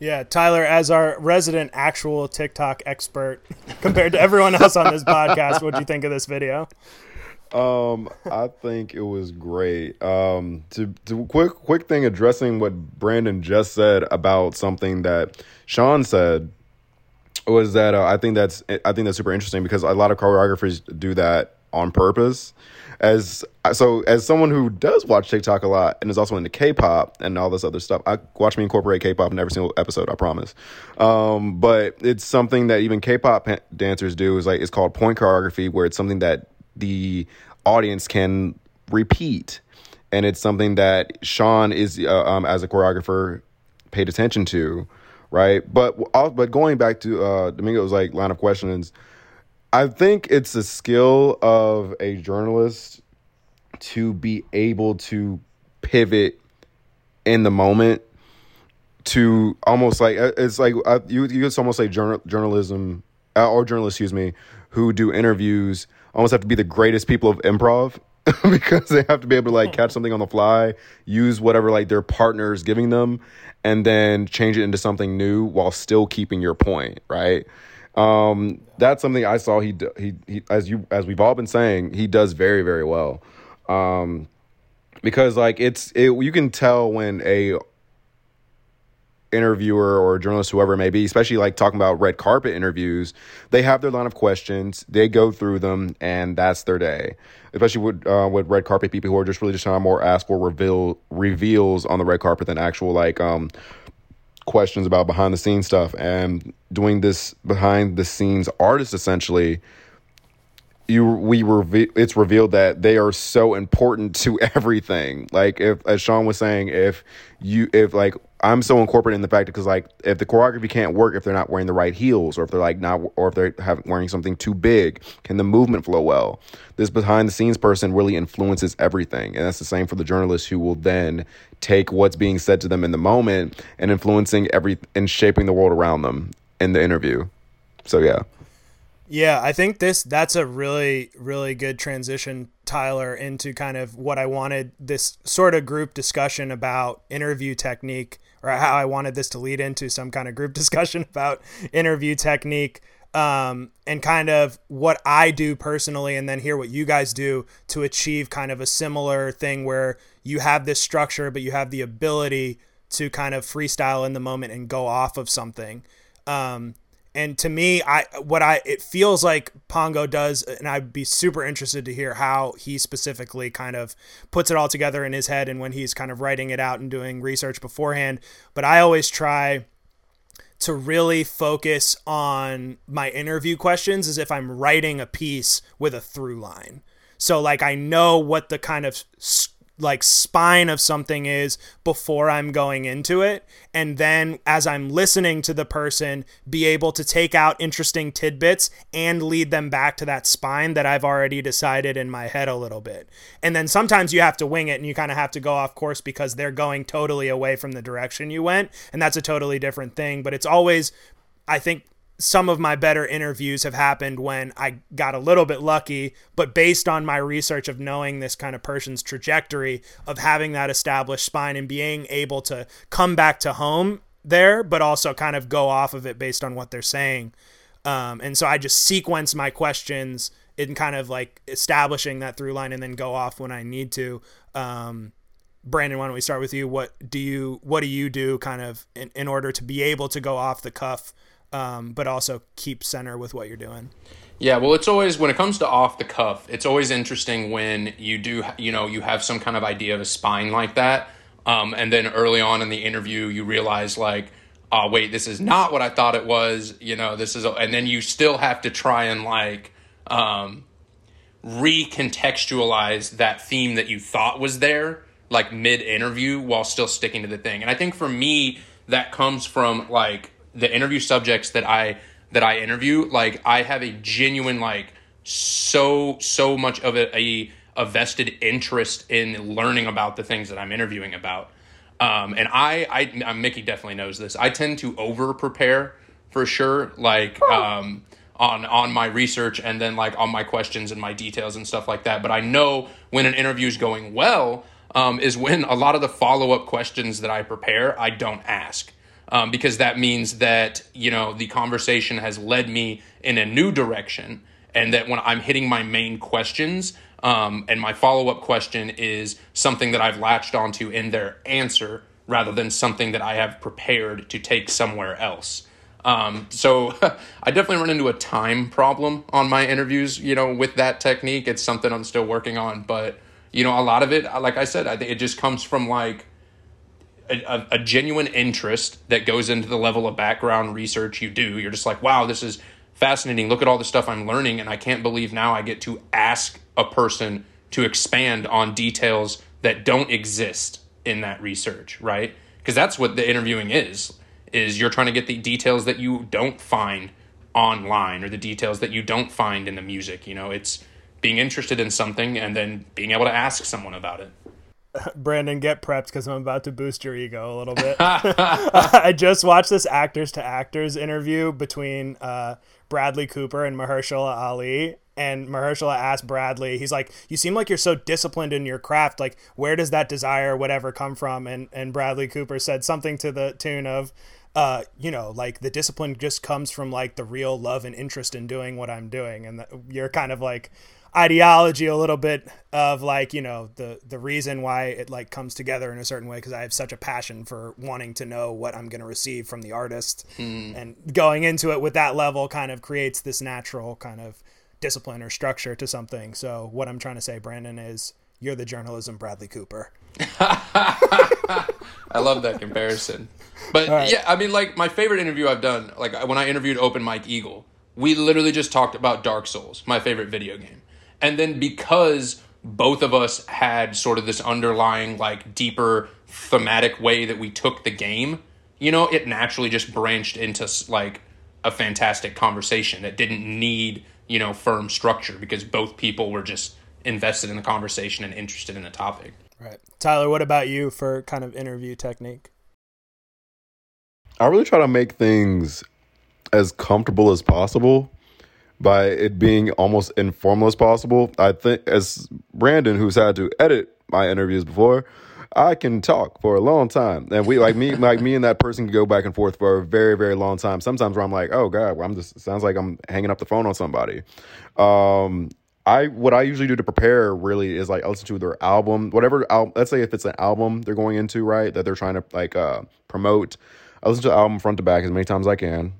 Yeah, Tyler, as our resident actual TikTok expert, compared to everyone else on this podcast, what do you think of this video? Um, I think it was great. Um, to, to quick quick thing addressing what Brandon just said about something that Sean said was that uh, I think that's I think that's super interesting because a lot of choreographers do that on purpose. As so as someone who does watch TikTok a lot and is also into K-pop and all this other stuff, I watch me incorporate K-pop in every single episode. I promise. Um, but it's something that even K-pop dancers do is like it's called point choreography, where it's something that the audience can repeat. And it's something that Sean is, uh, um, as a choreographer, paid attention to, right? But but going back to uh, Domingo's like line of questions, I think it's a skill of a journalist to be able to pivot in the moment to almost like uh, it's like uh, you you could almost say journal, journalism uh, or journalists excuse me who do interviews almost have to be the greatest people of improv because they have to be able to like catch something on the fly, use whatever like their partner's giving them, and then change it into something new while still keeping your point, right? Um, that's something I saw he he he as you as we've all been saying he does very very well. Um, because like it's it, you can tell when a interviewer or journalist, whoever it may be, especially like talking about red carpet interviews, they have their line of questions, they go through them, and that's their day. Especially with uh, with red carpet people who are just really just trying to more ask for reveal reveals on the red carpet than actual like um questions about behind the scenes stuff and doing this behind the scenes artist essentially you we reve- it's revealed that they are so important to everything. Like if as Sean was saying, if you if like I'm so incorporated in the fact because like if the choreography can't work if they're not wearing the right heels or if they're like not or if they're having wearing something too big, can the movement flow well? This behind the scenes person really influences everything, and that's the same for the journalist who will then take what's being said to them in the moment and influencing every and shaping the world around them in the interview. So yeah. Yeah, I think this that's a really really good transition Tyler into kind of what I wanted this sort of group discussion about interview technique or how I wanted this to lead into some kind of group discussion about interview technique um, and kind of what I do personally, and then hear what you guys do to achieve kind of a similar thing where you have this structure, but you have the ability to kind of freestyle in the moment and go off of something. Um, and to me i what i it feels like pongo does and i'd be super interested to hear how he specifically kind of puts it all together in his head and when he's kind of writing it out and doing research beforehand. But i always try to really focus on my interview questions as if i'm writing a piece with a through line. So like i know what the kind of like spine of something is before I'm going into it. And then as I'm listening to the person be able to take out interesting tidbits and lead them back to that spine that I've already decided in my head a little bit. And then sometimes you have to wing it and you kind of have to go off course because they're going totally away from the direction you went. And that's a totally different thing, but it's always I think some of my better interviews have happened when I got a little bit lucky, but based on my research of knowing this kind of person's trajectory, of having that established spine and being able to come back to home there, but also kind of go off of it based on what they're saying. Um, and so I just sequence my questions in kind of like establishing that through line and then go off when I need to. Um, Brandon, why don't we start with you? What do you what do you do kind of in, in order to be able to go off the cuff um, but also keep center with what you're doing. Yeah, well, it's always when it comes to off the cuff, it's always interesting when you do, you know, you have some kind of idea of a spine like that, um, and then early on in the interview, you realize like, oh wait, this is not what I thought it was. You know, this is, and then you still have to try and like um, recontextualize that theme that you thought was there, like mid interview, while still sticking to the thing. And I think for me, that comes from like the interview subjects that I that I interview, like I have a genuine like so so much of a, a, a vested interest in learning about the things that I'm interviewing about. Um, and I, I, uh, Mickey definitely knows this. I tend to over prepare for sure, like um, on on my research and then like on my questions and my details and stuff like that. But I know when an interview is going well um, is when a lot of the follow up questions that I prepare I don't ask um, because that means that you know the conversation has led me in a new direction, and that when I'm hitting my main questions, um, and my follow up question is something that I've latched onto in their answer rather than something that I have prepared to take somewhere else. Um, so I definitely run into a time problem on my interviews, you know, with that technique. It's something I'm still working on, but you know, a lot of it, like I said, I think it just comes from like a, a, genuine interest that goes into the level of background research you do. You're just like, wow, this is fascinating. Look at all the stuff I'm learning, and I can't believe now I get to ask a person to expand on details that don't exist in that research, right? Because that's what the interviewing is. Is you're trying to get the details that you don't find online or the details that you don't find in the music. You know, it's being interested in something and then being able to ask someone about it. Brandon, get prepped because I'm about to boost your ego a little bit. I just watched this actors to actors interview between uh, Bradley Cooper and Mahershala Ali. And Mahershala asked Bradley, he's like, "You seem like you're so disciplined in your craft. Like, where does that desire, whatever, come from?" And and Bradley Cooper said something to the tune of, uh, you know, like the discipline just comes from like the real love and interest in doing what I'm doing, and the, you're kind of like ideology a little bit of like you know the the reason why it like comes together in a certain way because I have such a passion for wanting to know what I'm going to receive from the artist mm. and going into it with that level kind of creates this natural kind of discipline or structure to something. So what I'm trying to say, Brandon, is you're the journalism Bradley Cooper. I love that comparison. But right. yeah, I mean, like my favorite interview I've done, like when I interviewed Open Mike Eagle, we literally just talked about Dark Souls, my favorite video game. And then because both of us had sort of this underlying, like, deeper thematic way that we took the game, you know, it naturally just branched into, like, a fantastic conversation that didn't need, you know, firm structure because both people were just invested in the conversation and interested in the topic. Right. Tyler, what about you for kind of interview technique? I really try to make things as comfortable as possible by it being almost informal as possible. I think as Brandon, who's had to edit my interviews before, I can talk for a long time, and we like me, like me and that person can go back and forth for a very, very long time. Sometimes where I'm like, oh god, well, I'm just sounds like I'm hanging up the phone on somebody. Um, I what I usually do to prepare really is like I listen to their album, whatever. Al- let's say if it's an album they're going into, right, that they're trying to like uh, promote. I listen to the album front to back as many times as I can,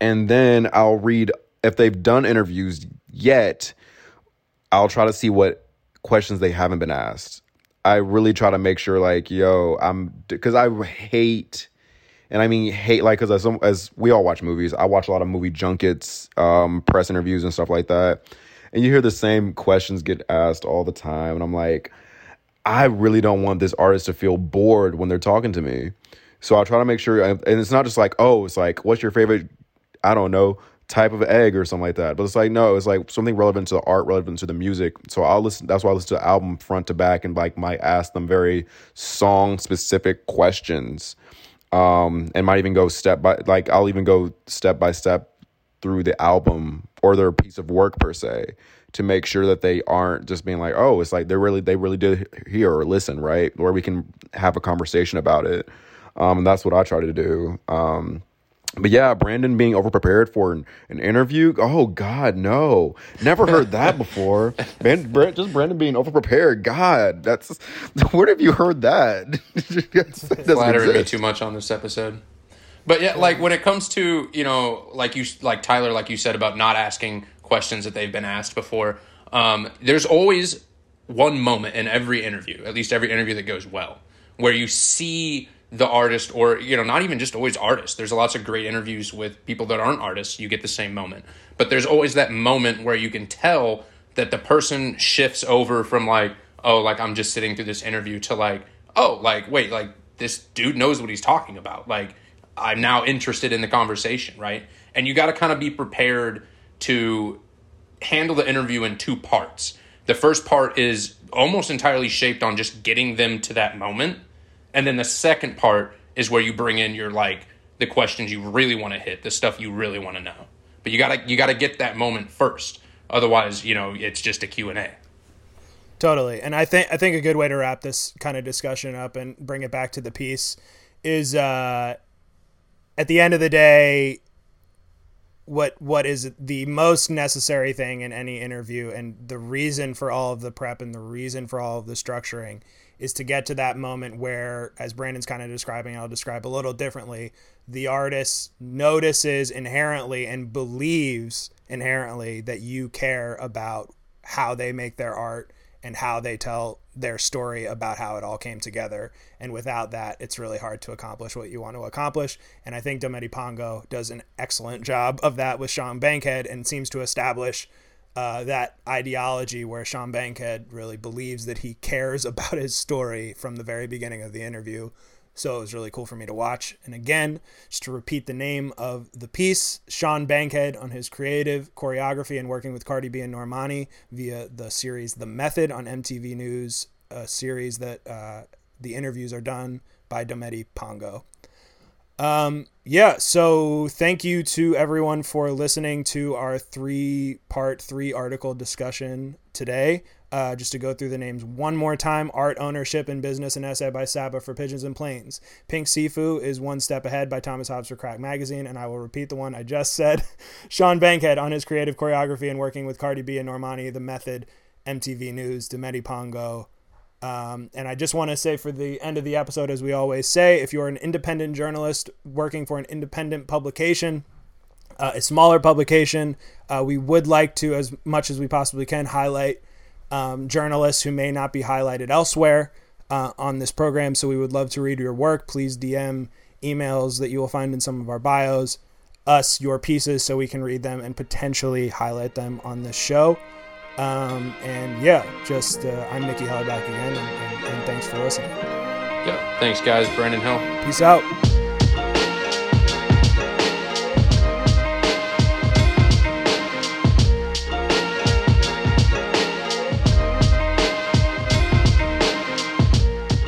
and then I'll read if they've done interviews yet. I'll try to see what questions they haven't been asked. I really try to make sure, like, yo, I'm because I hate and I mean hate like because as as we all watch movies, I watch a lot of movie junkets, um, press interviews, and stuff like that and you hear the same questions get asked all the time and i'm like i really don't want this artist to feel bored when they're talking to me so i'll try to make sure and it's not just like oh it's like what's your favorite i don't know type of egg or something like that. But it's like no it's like something relevant to the art relevant to the music. So i'll listen that's why i listen to the album front to back and like might ask them very song specific questions. Um and might even go step by like i'll even go step by step through the album or their piece of work per se to make sure that they aren't just being like oh it's like they really they really did hear or listen right? Where we can have a conversation about it. Um, and that's what i try to do. Um, but yeah, Brandon being overprepared for an, an, interview. Oh God, no! Never heard that before. Man, just Brandon being overprepared. God, that's where have you heard that? Flattering me too much on this episode. But yeah, like when it comes to you know, like you like Tyler, like you said about not asking questions that they've been asked before. Um, there's always one moment in every interview, at least every interview that goes well, where you see the artist, or you know, not even just always artists. There's lots of great interviews with people that aren't artists. You get the same moment, but there's always that moment where you can tell that the person shifts over from like, oh, like I'm just sitting through this interview to like, oh, like wait, like this dude knows what he's talking about, like I'm now interested in the conversation, right? And you got to kind of be prepared to handle the interview in two parts. The first part is almost entirely shaped on just getting them to that moment. And then the second part is where you bring in your like the questions you really want to hit, the stuff you really want to know. But you got to you got to get that moment first. Otherwise, you know, it's just a Q&A. Totally. And I think I think a good way to wrap this kind of discussion up and bring it back to the piece is uh at the end of the day, what what is the most necessary thing in any interview and the reason for all of the prep and the reason for all of the structuring is to get to that moment where as Brandon's kind of describing I'll describe a little differently the artist notices inherently and believes inherently that you care about how they make their art and how they tell their story about how it all came together. And without that, it's really hard to accomplish what you want to accomplish. And I think Dometi Pongo does an excellent job of that with Sean Bankhead and seems to establish uh, that ideology where Sean Bankhead really believes that he cares about his story from the very beginning of the interview. So it was really cool for me to watch. And again, just to repeat the name of the piece, Sean Bankhead on his creative choreography and working with Cardi B and Normani via the series The Method on MTV News, a series that uh, the interviews are done by Dometi Pongo. Um, yeah, so thank you to everyone for listening to our three part, three article discussion today. Uh, just to go through the names one more time Art, Ownership, and Business, an essay by Saba for Pigeons and Planes. Pink Siifu is One Step Ahead by Thomas Hobbs for Crack Magazine, and I will repeat the one I just said. Sean Bankhead on his creative choreography and working with Cardi B and Normani, The Method, MTV News, Dometi Pongo. Um, and I just want to say for the end of the episode, as we always say, if you're an independent journalist working for an independent publication, uh, a smaller publication, uh, we would like to, as much as we possibly can, highlight um, journalists who may not be highlighted elsewhere uh, on this program. So we would love to read your work. Please DM emails that you will find in some of our bios us your pieces so we can read them and potentially highlight them on this show. Um, and yeah, just uh, I'm Mickey Heller back again, and, and, and thanks for listening. Yeah, thanks guys, Brandon Hill. Peace out.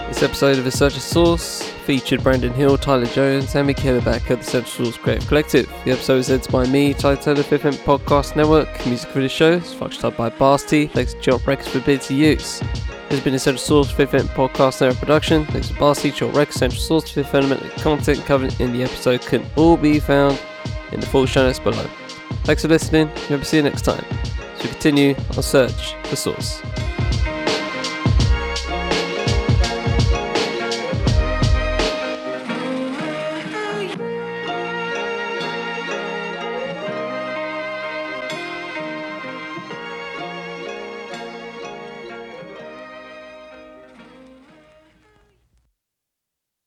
This episode of Essential Source featured Brandon Hill, Tyler Jones, and Mickey Back of the Central Source Creative Collective. The episode is edited by me, Tyler Fifth Element Podcast Network. Music for the show is functioned by Basti. Thanks to Chop Records for ability use. This has been a Central Source Fifth Element Podcast Network production. Thanks to Basti, Chop Records, Central Source, Fifth Element. The content covered in the episode can all be found in the full show notes below. Thanks for listening. Remember, see you next time. So continue our search for Source.